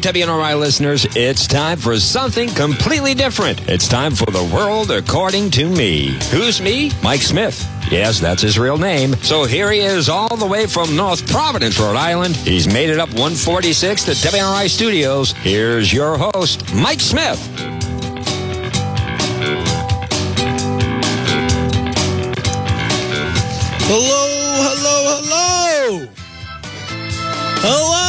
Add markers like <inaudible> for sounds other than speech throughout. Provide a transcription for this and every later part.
right, WNRI listeners, it's time for something completely different. It's time for the world according to me. Who's me? Mike Smith. Yes, that's his real name. So here he is all the way from North Providence, Rhode Island. He's made it up 146 to WNRI Studios. Here's your host, Mike Smith. Hello, hello, hello. Hello.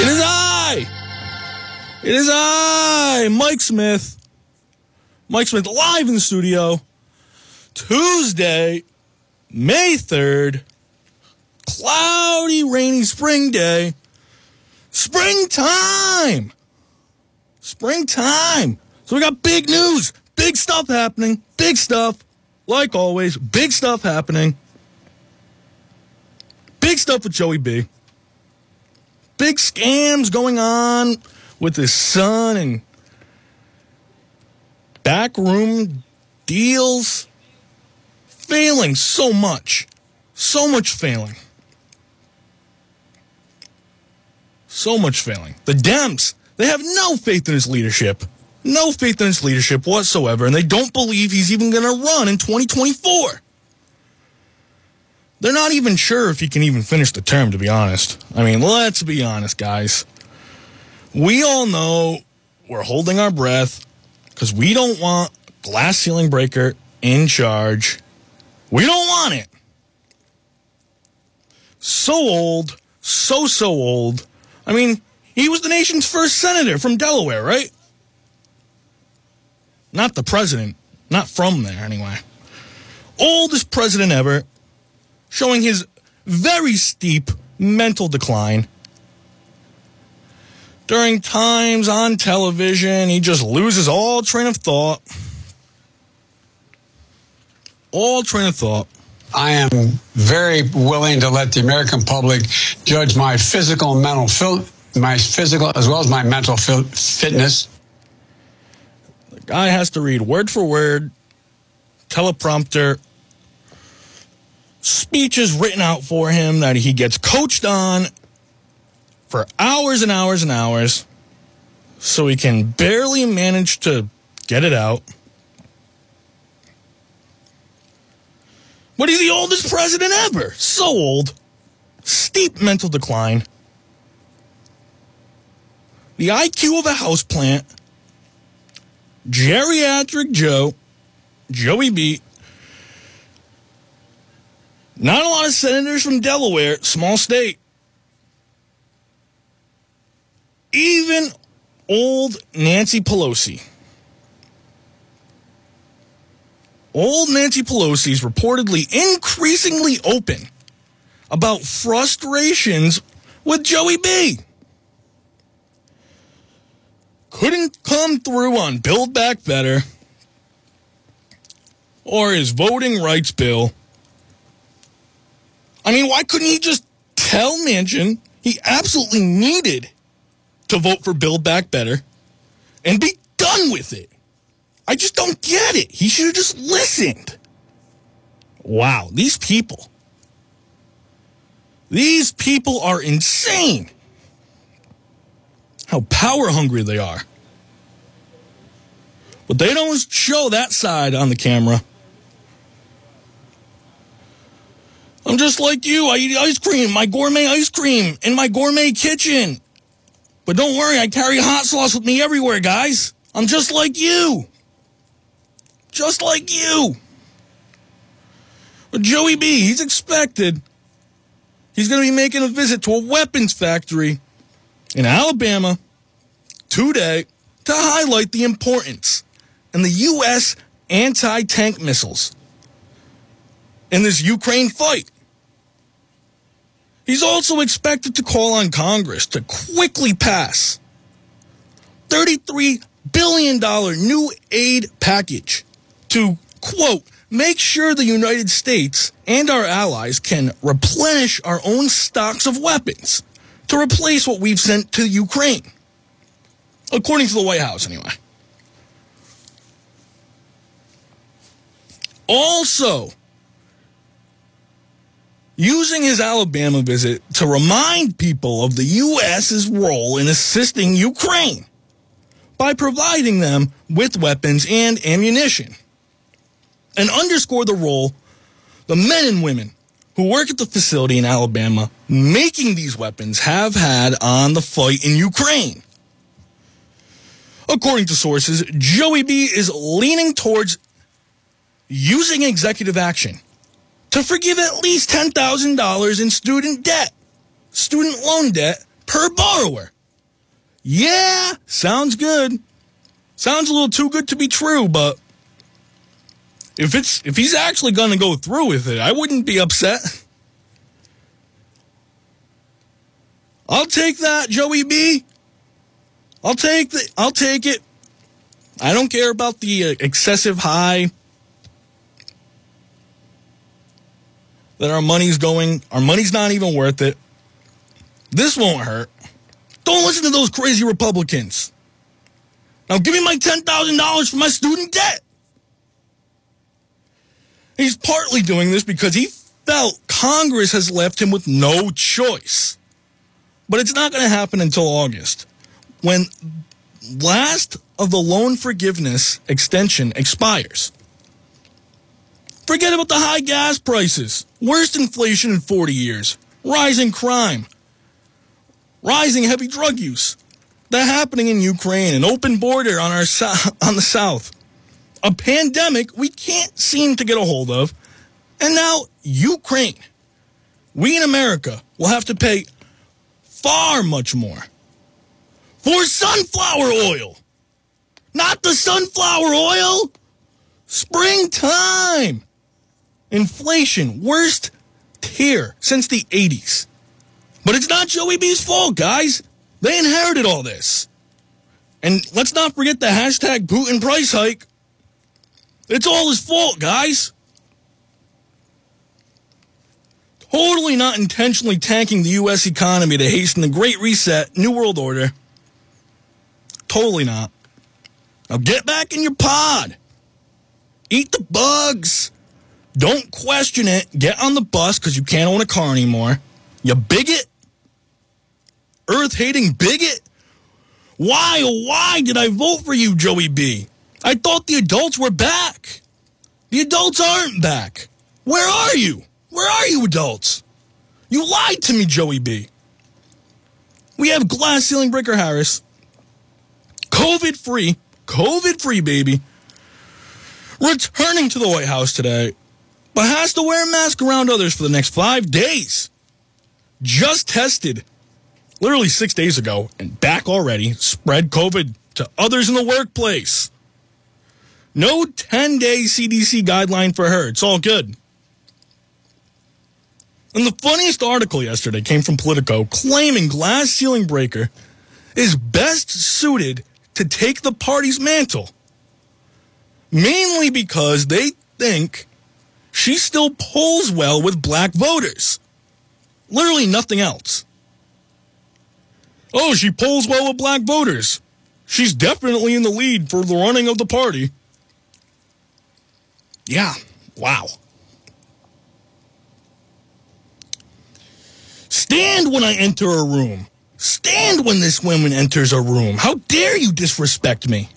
It is I. It is I, Mike Smith. Mike Smith live in the studio. Tuesday, May 3rd. Cloudy, rainy spring day. Springtime. Springtime. So we got big news, big stuff happening, big stuff. Like always, big stuff happening. Big stuff with Joey B. Big scams going on with his son and backroom deals. Failing so much. So much failing. So much failing. The Dems, they have no faith in his leadership. No faith in his leadership whatsoever, and they don't believe he's even going to run in 2024. They're not even sure if he can even finish the term, to be honest. I mean, let's be honest, guys. We all know we're holding our breath because we don't want glass ceiling breaker in charge. We don't want it. So old, so, so old. I mean, he was the nation's first senator from Delaware, right? Not the president, not from there anyway. Oldest president ever, showing his very steep mental decline. During times on television, he just loses all train of thought. All train of thought. I am very willing to let the American public judge my physical and mental fil- my physical as well as my mental fitness. The guy has to read word for word, teleprompter, speeches written out for him that he gets coached on for hours and hours and hours so he can barely manage to get it out. But he's the oldest president ever. So old. Steep mental decline. The IQ of a houseplant. Geriatric Joe. Joey B. Not a lot of senators from Delaware, small state. Even old Nancy Pelosi. Old Nancy Pelosi is reportedly increasingly open about frustrations with Joey B. Couldn't come through on Build Back Better or his voting rights bill. I mean, why couldn't he just tell Manchin he absolutely needed to vote for Build Back Better and be done with it? I just don't get it. He should have just listened. Wow, these people. These people are insane. How power hungry they are. But they don't show that side on the camera. I'm just like you. I eat ice cream, my gourmet ice cream in my gourmet kitchen. But don't worry, I carry hot sauce with me everywhere, guys. I'm just like you. Just like you. But Joey B, he's expected. He's going to be making a visit to a weapons factory in Alabama today to highlight the importance and the U.S. anti tank missiles in this Ukraine fight. He's also expected to call on Congress to quickly pass $33 billion new aid package to, quote, make sure the United States and our allies can replenish our own stocks of weapons to replace what we've sent to Ukraine. According to the White House, anyway. Also, using his Alabama visit to remind people of the U.S.'s role in assisting Ukraine by providing them with weapons and ammunition, and underscore the role the men and women who work at the facility in Alabama making these weapons have had on the fight in Ukraine. According to sources, Joey B is leaning towards using executive action to forgive at least $10,000 in student debt, student loan debt per borrower. Yeah, sounds good. Sounds a little too good to be true, but if it's if he's actually going to go through with it, I wouldn't be upset. I'll take that, Joey B. I'll take the I'll take it. I don't care about the uh, excessive high that our money's going. Our money's not even worth it. This won't hurt. Don't listen to those crazy Republicans. Now give me my $10,000 for my student debt. He's partly doing this because he felt Congress has left him with no choice. But it's not going to happen until August when last of the loan forgiveness extension expires. Forget about the high gas prices, worst inflation in 40 years, rising crime, rising heavy drug use. That happening in Ukraine, an open border on our <laughs> on the south, a pandemic we can't seem to get a hold of, and now Ukraine. We in America will have to pay far much more for sunflower oil. Not the sunflower oil. Springtime. Inflation, worst tier since the 80s. But it's not Joey B's fault, guys. They inherited all this. And let's not forget the hashtag Putin price hike. It's all his fault, guys. Totally not intentionally tanking the U.S. economy to hasten the Great Reset, New World Order. Totally not. Now get back in your pod. Eat the bugs. Don't question it. Get on the bus because you can't own a car anymore. You bigot. Earth hating bigot. Why, oh, why did I vote for you, Joey B? I thought the adults were back. The adults aren't back. Where are you? Where are you, adults? You lied to me, Joey B. We have glass ceiling breaker Harris. COVID free, COVID free, baby. Returning to the White House today but has to wear a mask around others for the next five days. Just tested literally six days ago and back already, spread COVID to others in the workplace. No 10 day CDC guideline for her. It's all good. And the funniest article yesterday came from Politico claiming Glass Ceiling Breaker is best suited to take the party's mantle. Mainly because they think she still polls well with black voters. Literally nothing else. Oh, she polls well with black voters. She's definitely in the lead for the running of the party. Yeah, wow. Stand when I enter a room. Stand when this woman enters a room. How dare you disrespect me?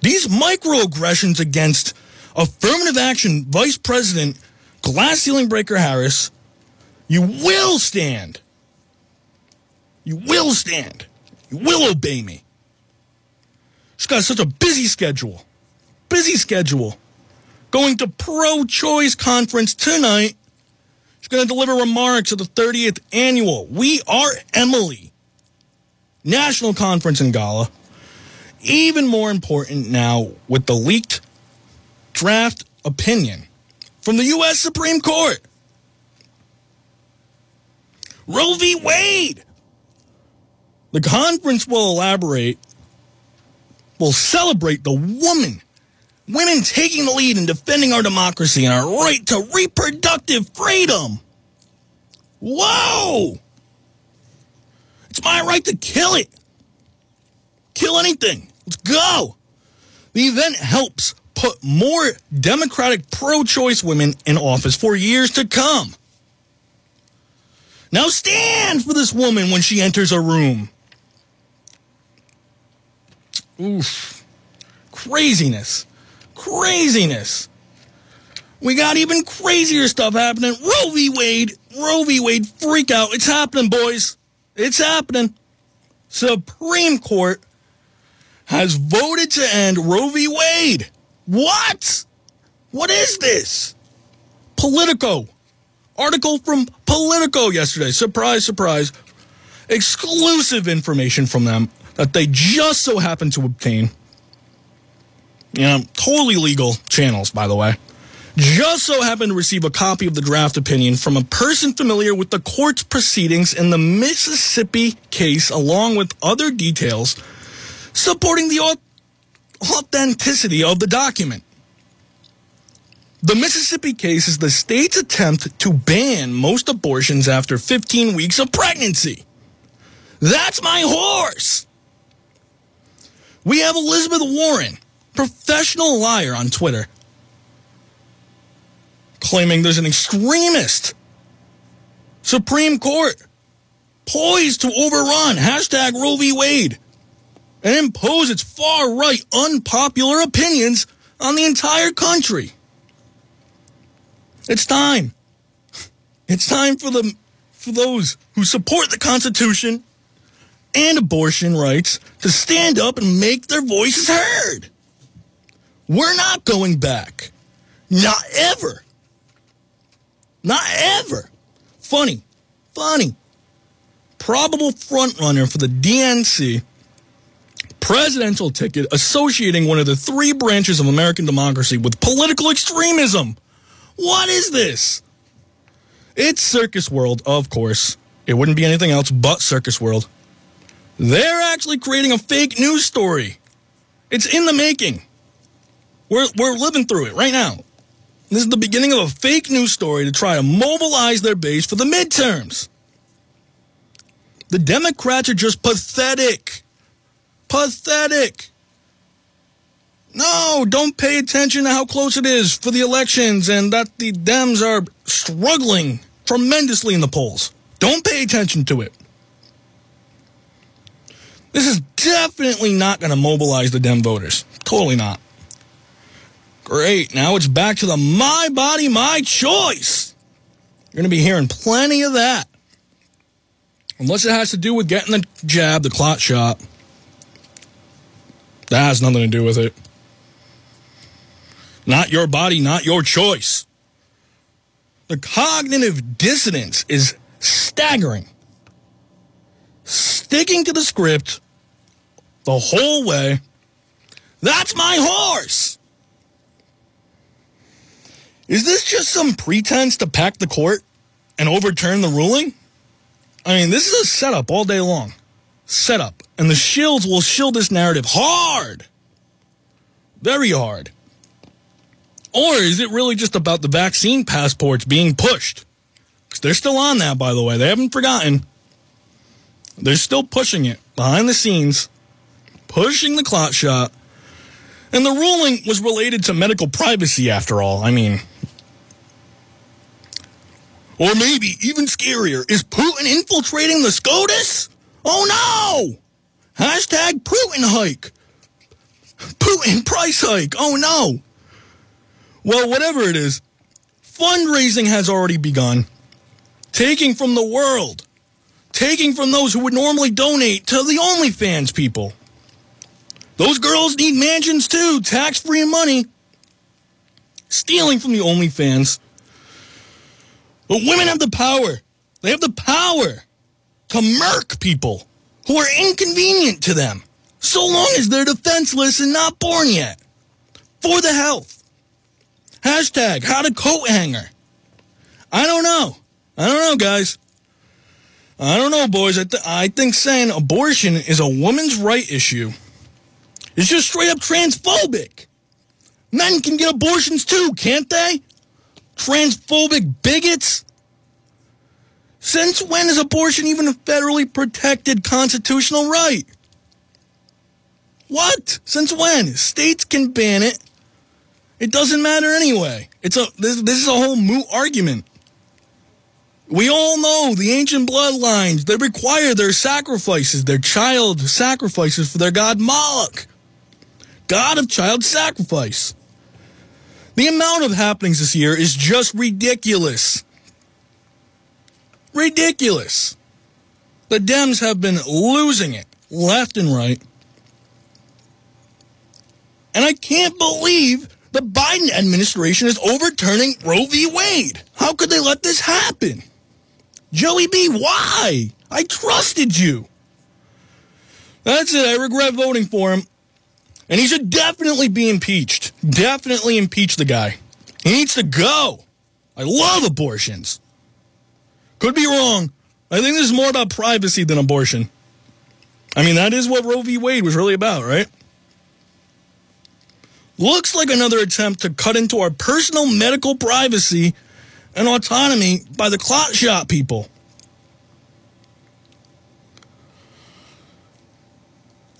These microaggressions against affirmative action Vice President Glass Ceiling Breaker Harris, you will stand. You will stand. You will obey me. She's got such a busy schedule. Busy schedule. Going to pro choice conference tonight. She's going to deliver remarks at the 30th annual We Are Emily National Conference in Gala. Even more important now with the leaked draft opinion from the U.S. Supreme Court. Roe v. Wade. The conference will elaborate, will celebrate the woman, women taking the lead in defending our democracy and our right to reproductive freedom. Whoa! It's my right to kill it. Kill anything. Let's go. The event helps put more Democratic pro choice women in office for years to come. Now stand for this woman when she enters a room. Oof. Craziness. Craziness. We got even crazier stuff happening. Roe v. Wade. Roe v. Wade freak out. It's happening, boys. It's happening. Supreme Court has voted to end Roe v. Wade. What? What is this? Politico. Article from Politico yesterday. Surprise, surprise. Exclusive information from them that they just so happened to obtain. You know, totally legal channels, by the way. Just so happened to receive a copy of the draft opinion from a person familiar with the court's proceedings in the Mississippi case, along with other details supporting the authenticity of the document. The Mississippi case is the state's attempt to ban most abortions after 15 weeks of pregnancy. That's my horse. We have Elizabeth Warren, professional liar on Twitter, claiming there's an extremist Supreme Court poised to overrun hashtag Roe v. Wade and impose its far right unpopular opinions on the entire country. It's time. It's time for the for those who support the Constitution and abortion rights to stand up and make their voices heard. We're not going back. Not ever. Not ever. Funny. Funny. Probable frontrunner for the DNC presidential ticket associating one of the three branches of American democracy with political extremism. What is this? It's Circus World, of course. It wouldn't be anything else but Circus World. They're actually creating a fake news story. It's in the making. We're, we're living through it right now. This is the beginning of a fake news story to try to mobilize their base for the midterms. The Democrats are just pathetic. Pathetic. No, don't pay attention to how close it is for the elections and that the Dems are struggling tremendously in the polls. Don't pay attention to it. This is definitely not going to mobilize the Dem voters. Totally not. Great. Now it's back to the my body, my choice. You're going to be hearing plenty of that. Unless it has to do with getting the jab, the clot shot. That has nothing to do with it. Not your body, not your choice. The cognitive dissonance is staggering. Sticking to the script the whole way. That's my horse. Is this just some pretense to pack the court and overturn the ruling? I mean, this is a setup all day long. Setup. And the shields will shield this narrative hard. Very hard. Or is it really just about the vaccine passports being pushed? Because they're still on that, by the way. They haven't forgotten. They're still pushing it behind the scenes, pushing the clot shot. And the ruling was related to medical privacy, after all. I mean, or maybe even scarier, is Putin infiltrating the SCOTUS? Oh no! Hashtag Putin hike. Putin price hike. Oh no. Well, whatever it is, fundraising has already begun. Taking from the world. Taking from those who would normally donate to the OnlyFans people. Those girls need mansions too, tax free money. Stealing from the OnlyFans. But women have the power. They have the power to murk people who are inconvenient to them, so long as they're defenseless and not born yet. For the health. Hashtag how to coat hanger. I don't know. I don't know, guys. I don't know, boys. I, th- I think saying abortion is a woman's right issue is just straight up transphobic. Men can get abortions too, can't they? Transphobic bigots. Since when is abortion even a federally protected constitutional right? What? Since when? States can ban it. It doesn't matter anyway. It's a this, this is a whole moot argument. We all know the ancient bloodlines, they require their sacrifices, their child sacrifices for their god Moloch, god of child sacrifice. The amount of happenings this year is just ridiculous. Ridiculous. The Dems have been losing it left and right. And I can't believe the Biden administration is overturning Roe v. Wade. How could they let this happen? Joey B., why? I trusted you. That's it. I regret voting for him. And he should definitely be impeached. Definitely impeach the guy. He needs to go. I love abortions. Could be wrong. I think this is more about privacy than abortion. I mean, that is what Roe v. Wade was really about, right? Looks like another attempt to cut into our personal medical privacy and autonomy by the clot shot people.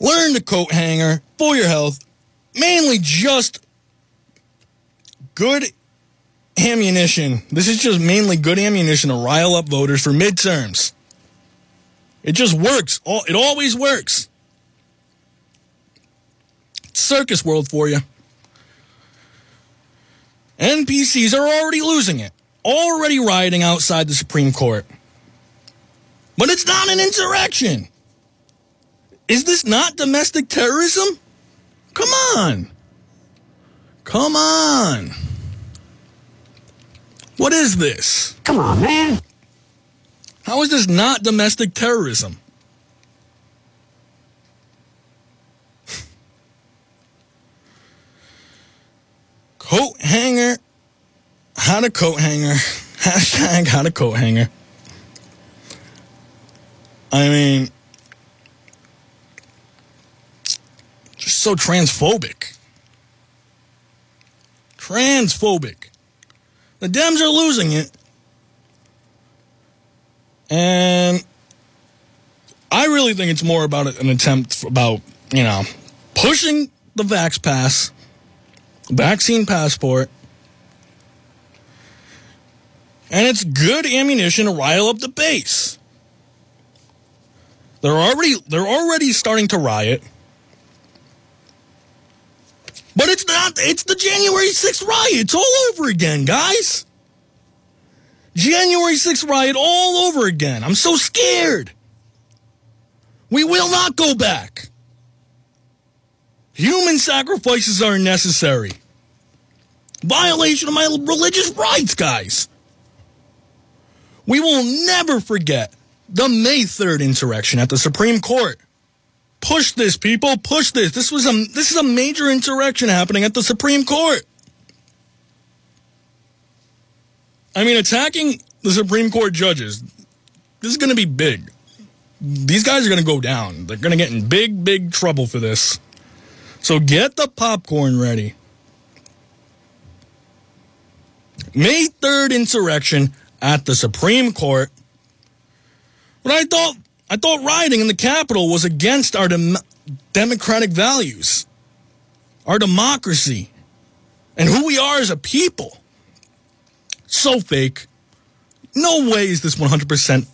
Learn the coat hanger for your health, mainly just good ammunition. This is just mainly good ammunition to rile up voters for midterms. It just works. It always works. Circus world for you. NPCs are already losing it, already rioting outside the Supreme Court. But it's not an insurrection. Is this not domestic terrorism? Come on. Come on. What is this? Come on, man. How is this not domestic terrorism? coat hanger. How to coat hanger. <laughs> Hashtag how to coat hanger. I mean, just so transphobic. Transphobic. The Dems are losing it. And I really think it's more about an attempt about, you know, pushing the Vax Pass, vaccine passport, and it's good ammunition to rile up the base. They're already they're already starting to riot. But it's not it's the January 6th riot. It's all over again, guys. January 6th riot all over again. I'm so scared. We will not go back. Human sacrifices are necessary. Violation of my religious rights, guys. We will never forget the May 3rd insurrection at the Supreme Court. Push this, people. Push this. This was a this is a major insurrection happening at the Supreme Court. I mean, attacking the Supreme Court judges, this is going to be big. These guys are going to go down. They're going to get in big, big trouble for this. So get the popcorn ready. May 3rd insurrection at the Supreme Court. But I thought I thought rioting in the Capitol was against our dem- democratic values, our democracy, and who we are as a people. So fake. No way is this 100%.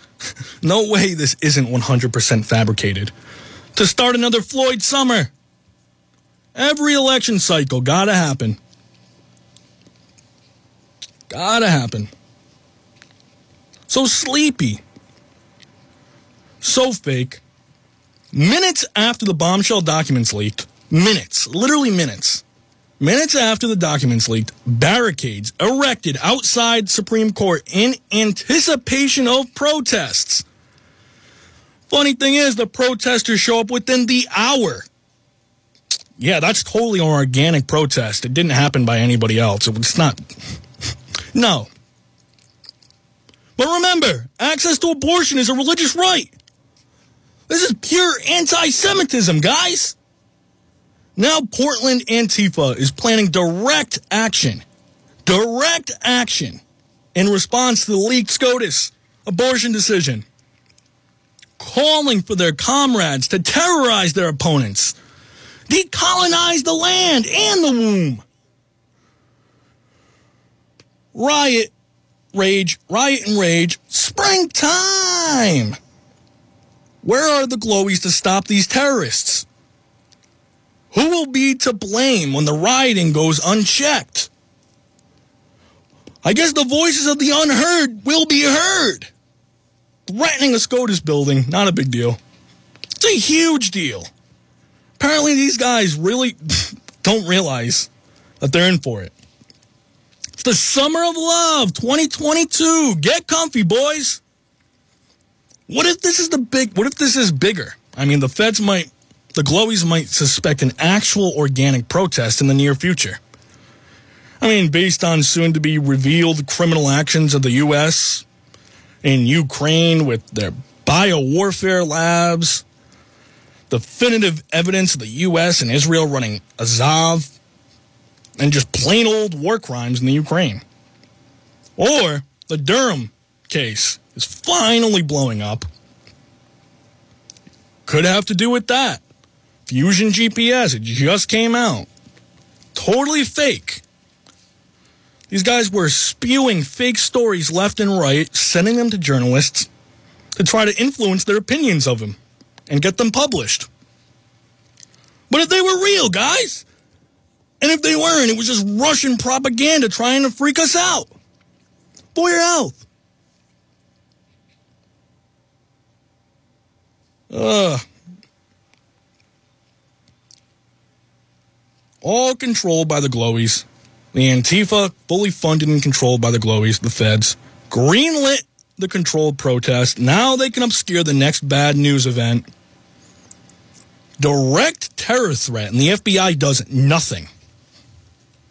<laughs> no way this isn't 100% fabricated. To start another Floyd summer. Every election cycle gotta happen. Gotta happen. So sleepy. So fake. Minutes after the bombshell documents leaked, minutes, literally minutes, minutes after the documents leaked, barricades erected outside Supreme Court in anticipation of protests. Funny thing is, the protesters show up within the hour. Yeah, that's totally an organic protest. It didn't happen by anybody else. It's not. <laughs> No. But remember, access to abortion is a religious right. This is pure anti Semitism, guys. Now, Portland Antifa is planning direct action, direct action in response to the leaked SCOTUS abortion decision, calling for their comrades to terrorize their opponents, decolonize the land and the womb. Riot rage, riot and rage, springtime. Where are the glowies to stop these terrorists? Who will be to blame when the rioting goes unchecked? I guess the voices of the unheard will be heard. Threatening a SCOTUS building, not a big deal. It's a huge deal. Apparently, these guys really <laughs> don't realize that they're in for it. It's the summer of love 2022. Get comfy, boys. What if this is the big, what if this is bigger? I mean, the feds might, the glowies might suspect an actual organic protest in the near future. I mean, based on soon to be revealed criminal actions of the U.S. in Ukraine with their biowarfare labs, definitive evidence of the U.S. and Israel running Azov, and just plain old war crimes in the Ukraine. Or the Durham case is finally blowing up. Could have to do with that. Fusion GPS, it just came out. Totally fake. These guys were spewing fake stories left and right, sending them to journalists to try to influence their opinions of him and get them published. But if they were real, guys, and if they weren't, it was just Russian propaganda trying to freak us out. For your health. Ugh. All controlled by the Glowies. The Antifa, fully funded and controlled by the Glowies, the feds, greenlit the controlled protest. Now they can obscure the next bad news event. Direct terror threat, and the FBI does nothing.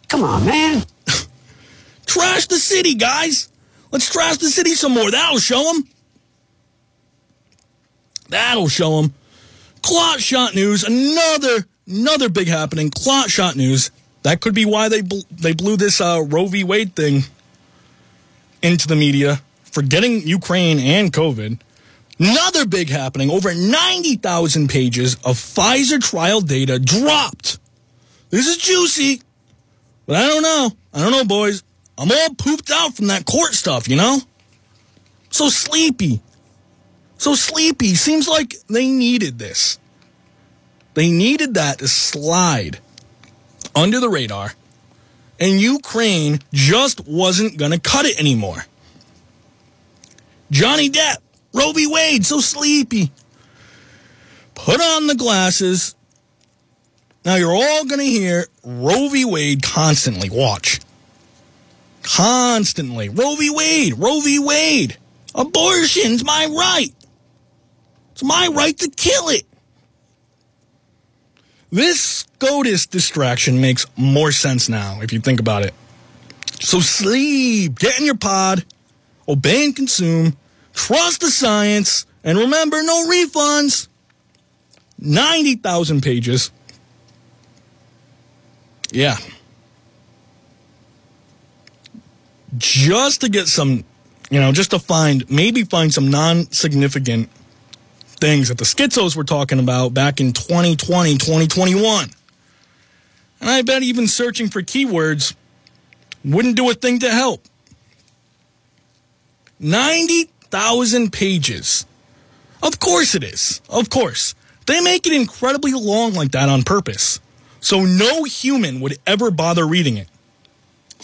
Come on, man. <laughs> trash the city, guys. Let's trash the city some more. That'll show them. That'll show them. Clot shot news, another another big happening. Clot shot news. That could be why they bl- they blew this uh, Roe v. Wade thing into the media, forgetting Ukraine and COVID. Another big happening. Over 90,000 pages of Pfizer trial data dropped. This is juicy, but I don't know. I don't know, boys. I'm all pooped out from that court stuff, you know? So sleepy. So sleepy. Seems like they needed this. They needed that to slide under the radar, and Ukraine just wasn't going to cut it anymore. Johnny Depp, Roe v. Wade, so sleepy. Put on the glasses. Now you're all going to hear Roe v. Wade constantly. Watch. Constantly. Roe v. Wade, Roe v. Wade. Abortion's my right. It's my right to kill it. This SCOTUS distraction makes more sense now if you think about it. So sleep, get in your pod, obey and consume, trust the science, and remember no refunds. 90,000 pages. Yeah. Just to get some, you know, just to find, maybe find some non significant things that the schizos were talking about back in 2020, 2021. And I bet even searching for keywords wouldn't do a thing to help. 90,000 pages. Of course it is. Of course. They make it incredibly long like that on purpose. So no human would ever bother reading it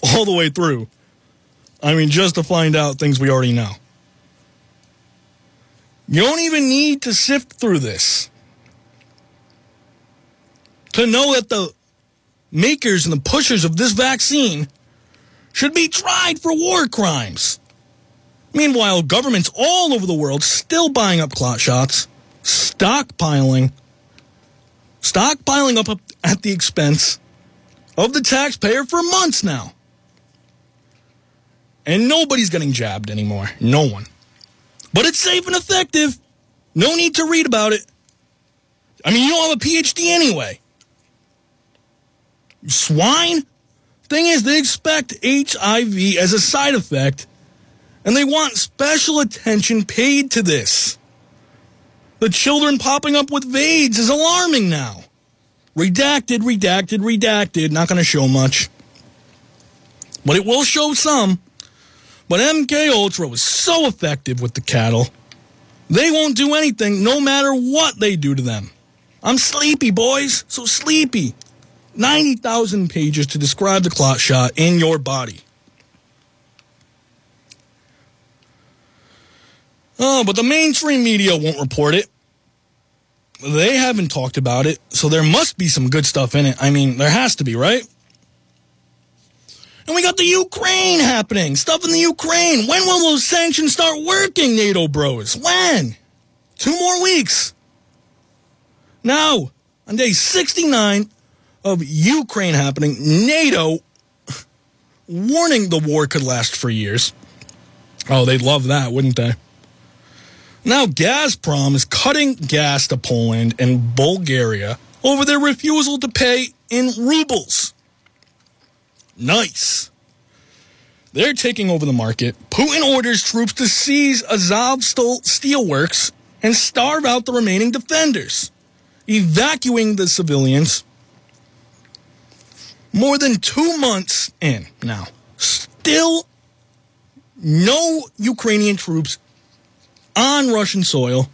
all the way through. I mean, just to find out things we already know. You don't even need to sift through this to know that the makers and the pushers of this vaccine should be tried for war crimes. Meanwhile, governments all over the world still buying up clot shots, stockpiling, stockpiling up at the expense of the taxpayer for months now. And nobody's getting jabbed anymore. No one. But it's safe and effective. No need to read about it. I mean, you don't have a PhD anyway. Swine? Thing is, they expect HIV as a side effect, and they want special attention paid to this. The children popping up with AIDS is alarming now. Redacted, redacted, redacted. Not going to show much. But it will show some. But MK Ultra was so effective with the cattle, they won't do anything no matter what they do to them. I'm sleepy, boys, so sleepy. 90,000 pages to describe the clot shot in your body. Oh, but the mainstream media won't report it. They haven't talked about it, so there must be some good stuff in it. I mean, there has to be, right? And we got the Ukraine happening, stuff in the Ukraine. When will those sanctions start working, NATO bros? When? Two more weeks. Now, on day 69 of Ukraine happening, NATO <laughs> warning the war could last for years. Oh, they'd love that, wouldn't they? Now, Gazprom is cutting gas to Poland and Bulgaria over their refusal to pay in rubles. Nice. They're taking over the market. Putin orders troops to seize Azovstal steelworks and starve out the remaining defenders, evacuating the civilians. More than two months in now, still no Ukrainian troops on Russian soil.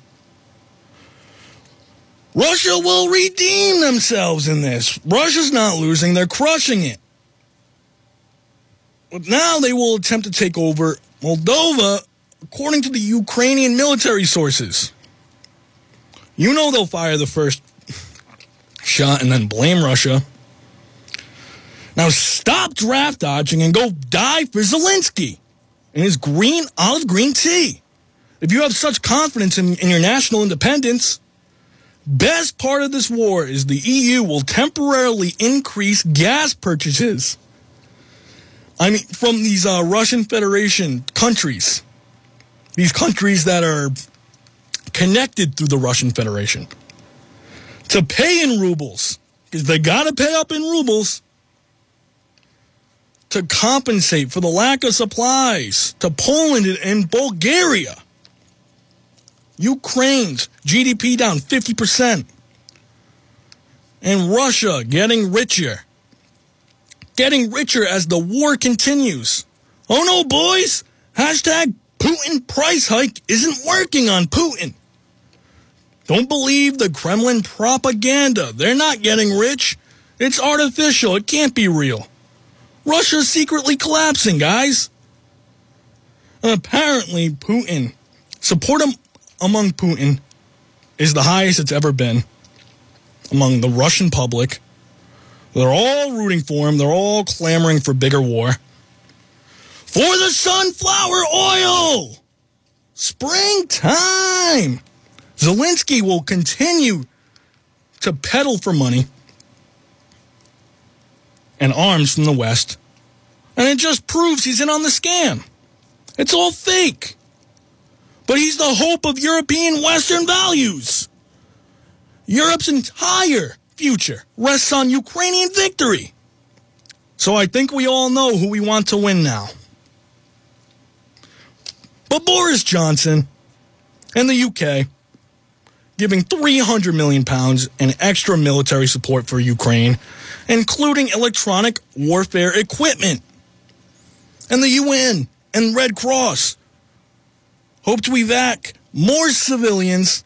Russia will redeem themselves in this. Russia's not losing, they're crushing it. But now they will attempt to take over Moldova, according to the Ukrainian military sources. You know they'll fire the first shot and then blame Russia. Now stop draft dodging and go die for Zelensky and his green olive green tee. If you have such confidence in, in your national independence, best part of this war is the EU will temporarily increase gas purchases. I mean, from these uh, Russian Federation countries, these countries that are connected through the Russian Federation, to pay in rubles, because they got to pay up in rubles to compensate for the lack of supplies to Poland and Bulgaria. Ukraine's GDP down 50%. And Russia getting richer. Getting richer as the war continues. Oh no, boys! Hashtag Putin price hike isn't working on Putin. Don't believe the Kremlin propaganda. They're not getting rich. It's artificial. It can't be real. Russia's secretly collapsing, guys. Apparently, Putin, support among Putin is the highest it's ever been among the Russian public. They're all rooting for him. They're all clamoring for bigger war. For the sunflower oil! Springtime! Zelensky will continue to peddle for money and arms from the West. And it just proves he's in on the scam. It's all fake but he's the hope of European Western values. Europe's entire future rests on Ukrainian victory. So I think we all know who we want to win now. But Boris Johnson and the UK giving 300 million pounds in extra military support for Ukraine, including electronic warfare equipment. And the UN and Red Cross hope to evac more civilians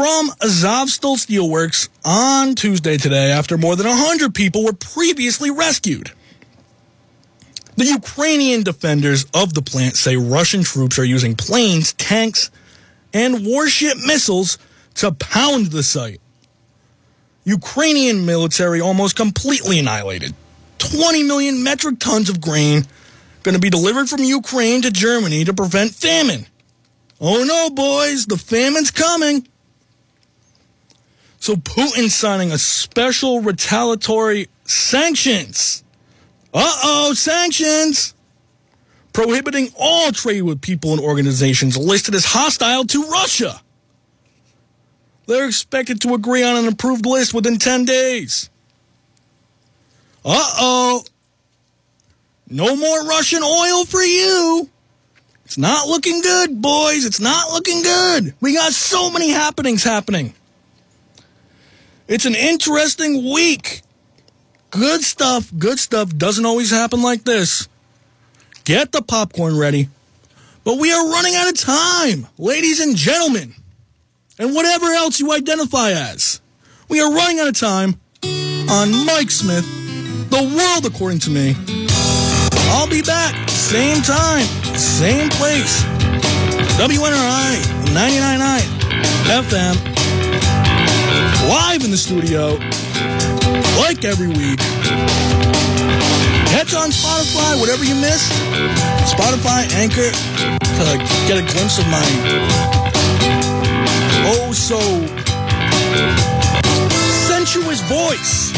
from Azovstal Steelworks on Tuesday today after more than 100 people were previously rescued. The Ukrainian defenders of the plant say Russian troops are using planes, tanks, and warship missiles to pound the site. Ukrainian military almost completely annihilated. 20 million metric tons of grain going to be delivered from Ukraine to Germany to prevent famine. Oh no, boys, the famine's coming. So Putin signing a special retaliatory sanctions. Uh oh, sanctions! Prohibiting all trade with people and organizations listed as hostile to Russia. They're expected to agree on an approved list within 10 days. Uh oh. No more Russian oil for you. It's not looking good, boys. It's not looking good. We got so many happenings happening. It's an interesting week. Good stuff, good stuff doesn't always happen like this. Get the popcorn ready. But we are running out of time, ladies and gentlemen, and whatever else you identify as. We are running out of time on Mike Smith, The World According to Me. I'll be back, same time, same place. WNRI 99.9 FM. Live in the studio, like every week. Catch on Spotify, whatever you missed. Spotify, Anchor, to get a glimpse of my oh so sensuous voice.